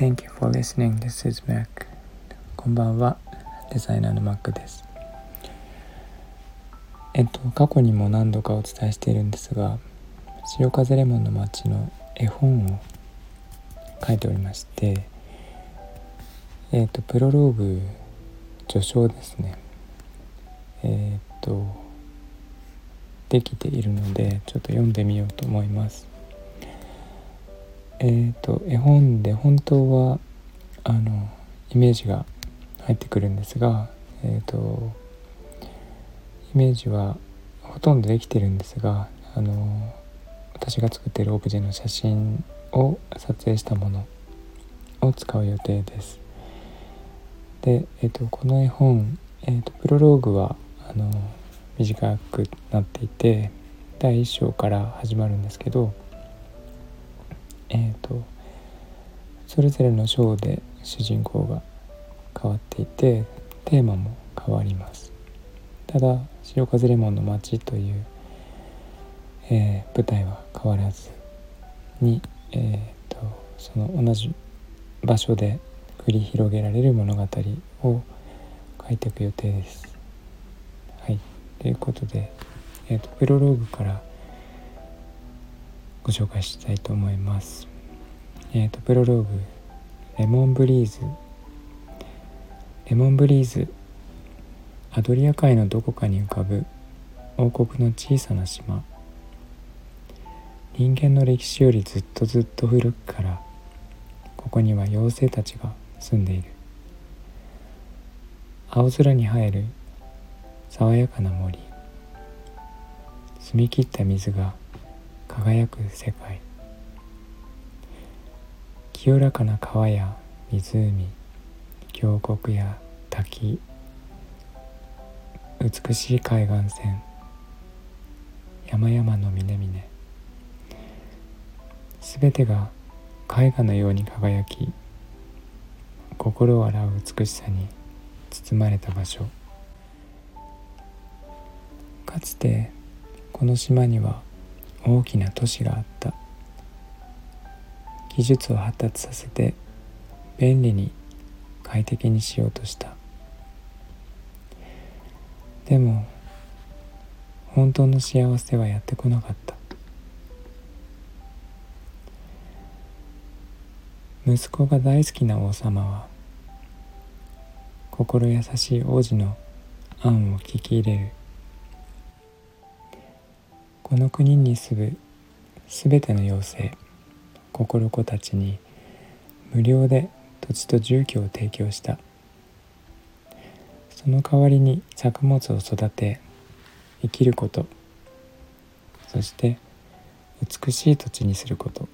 Thank you for listening. This is Mac. こんばんは。デザイナーの Mac です。えっと、過去にも何度かお伝えしているんですが、潮風レモンの街の絵本を書いておりまして、えっと、プロローグ序章ですね。えっと、できているので、ちょっと読んでみようと思います。えーと、絵本で本当はあのイメージが入ってくるんですが、えーと、イメージはほとんどできてるんですがあの私が作っているオブジェの写真を撮影したものを使う予定です。で、えーと、この絵本、えーとプロローグはあの短くなっていて第1章から始まるんですけどえーと、それぞれの章で主人公が変わっていてテーマも変わりますただ「潮風レモンの街」という、えー、舞台は変わらずに、えーと、その同じ場所で繰り広げられる物語を書いていく予定です。はい、ということで、えーとプロローグからご紹介したいと思います。えっ、ー、とプロローグ。レモンブリーズ。レモンブリーズ。アドリア海のどこかに浮かぶ。王国の小さな島。人間の歴史よりずっとずっと古くからここには妖精たちが住んでいる。青空に生える爽やかな森。澄み切った水が輝く世界。清らかな川や湖峡谷や滝美しい海岸線山々の峰々すべてが絵画のように輝き心を洗う美しさに包まれた場所。かつてこの島には大きな都市があった。技術を発達させて便利に快適にしようとした。でも本当の幸せはやってこなかった。息子が大好きな王様は心優しい王子の案を聞き入れる。この国に住むすべての妖精心子たちに無料で土地と住居を提供した。その代わりに作物を育て生きること。そして美しい土地にすること。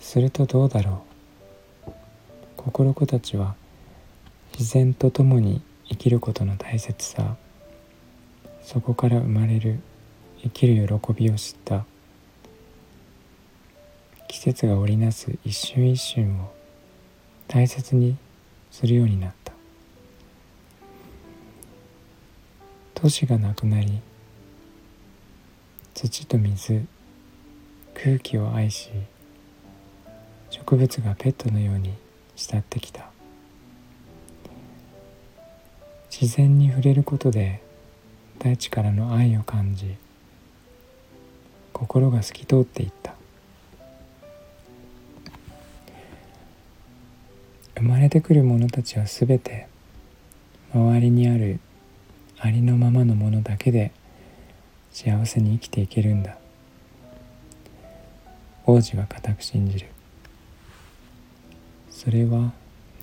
するとどうだろう。心子たちは自然と共に生きることの大切さそこから生まれる生きる喜びを知った。季節が織りなす一瞬一瞬を大切にするようになった。都市がなくなり土と水空気を愛し植物がペットのように慕ってきた。自然に触れることで大地からの愛を感じ心が透き通っていった。生まれてくる者たちはすべて周りにあるありのままのものだけで幸せに生きていけるんだ。王子は固く信じる。それは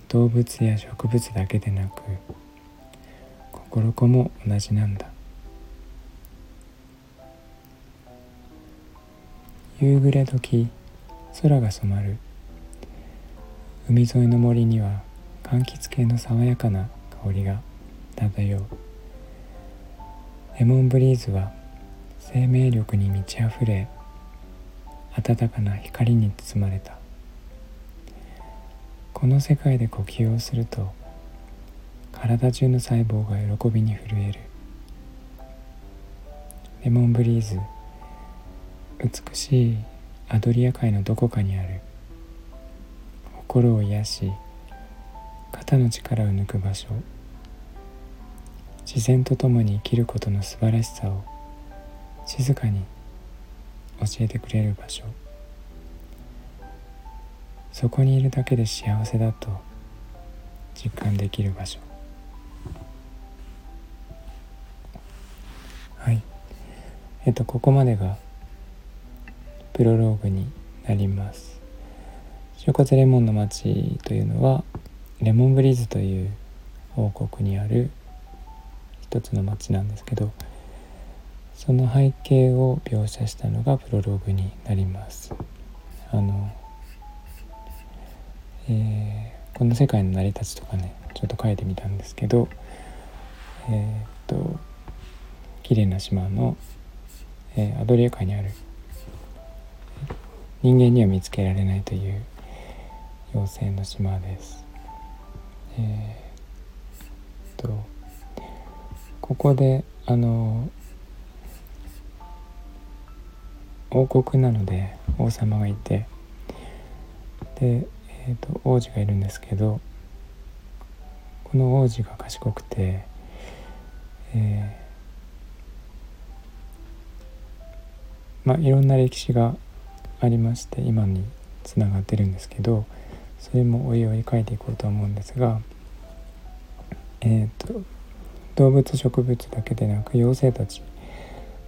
動物や植物だけでなく心子も同じなんだ。夕暮れ時空が染まる。海沿いの森には柑橘系の爽やかな香りが漂う。レモンブリーズは生命力に満ち溢れ暖かな光に包まれた。この世界で呼吸をすると体中の細胞が喜びに震える。レモンブリーズ美しいアドリア海のどこかにある。心を癒し肩の力を抜く場所。自然と共に生きることの素晴らしさを静かに教えてくれる場所。そこにいるだけで幸せだと実感できる場所。はい。えっとここまでがプロローグになります。潮風レモンの町というのはレモンブリーズという王国にある一つの町なんですけどその背景を描写したのがプロローグになります。あの、えー、この世界の成り立ちとかねちょっと書いてみたんですけどえー、っと綺麗な島の、えー、アドリア海にある人間には見つけられないという妖精の島です。えー、とここであの王国なので王様がいてで、えーと、王子がいるんですけどこの王子が賢くて、えー、まあいろんな歴史がありまして今につながってるんですけどそれもおいおい書いていこうと思うんですがえっ、ー、と動物植物だけでなく妖精たち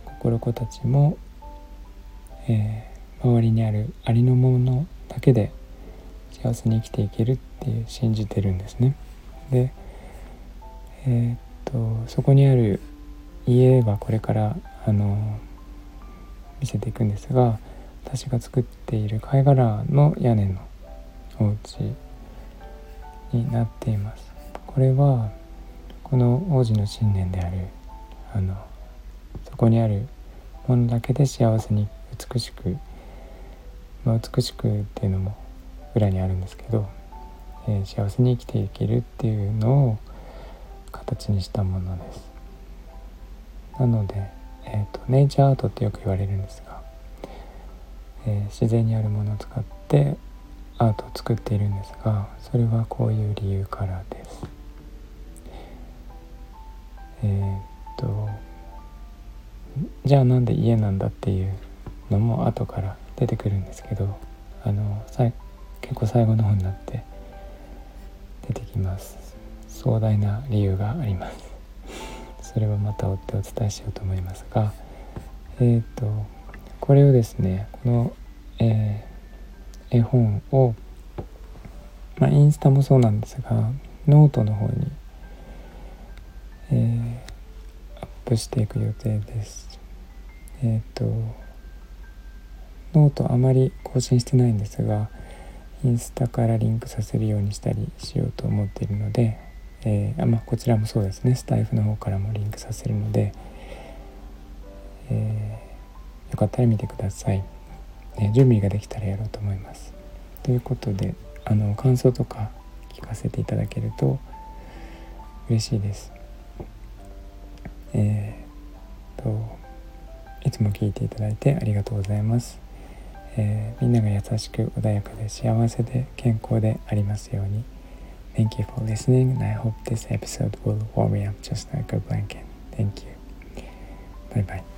心子たちも、えー、周りにあるありのものだけで幸せに生きていけるっていう信じてるんですね。でえっ、とそこにある家はこれからあの見せていくんですが私が作っている貝殻の屋根のお家になっています。これはこの王子の信念であるあのそこにあるものだけで幸せに美しく、まあ、美しくっていうのも裏にあるんですけど、えー、幸せに生きていけるっていうのを形にしたものです。なので、えーと、ネイチャーアートってよく言われるんですが、えー、自然にあるものを使ってアートを作っているんですがそれはこういう理由からです。えー、っとじゃあなんで家なんだっていうのも後から出てくるんですけどあのさ結構最後の方になって出てきます壮大な理由がありますそれはまた追ってお伝えしようと思いますがえー、っとこれをですねこの、えー絵本を、まあ、インスタもそうなんですがノートの方に、えー、アップしていく予定です。えっ、ー、とノートあまり更新してないんですがインスタからリンクさせるようにしたりしようと思っているので、えー、あまあ、こちらもそうですねスタエフの方からもリンクさせるので、えー、よかったら見てください。ね、準備ができたらやろうと思います。ということであの感想とか聞かせていただけると嬉しいです。えー、といつも聞いていただいてありがとうございます。えー、みんなが優しく穏やかで幸せで健康でありますように。Thank you for listening and I hope this episode will warm me up just like a blanket. Thank you. Bye bye.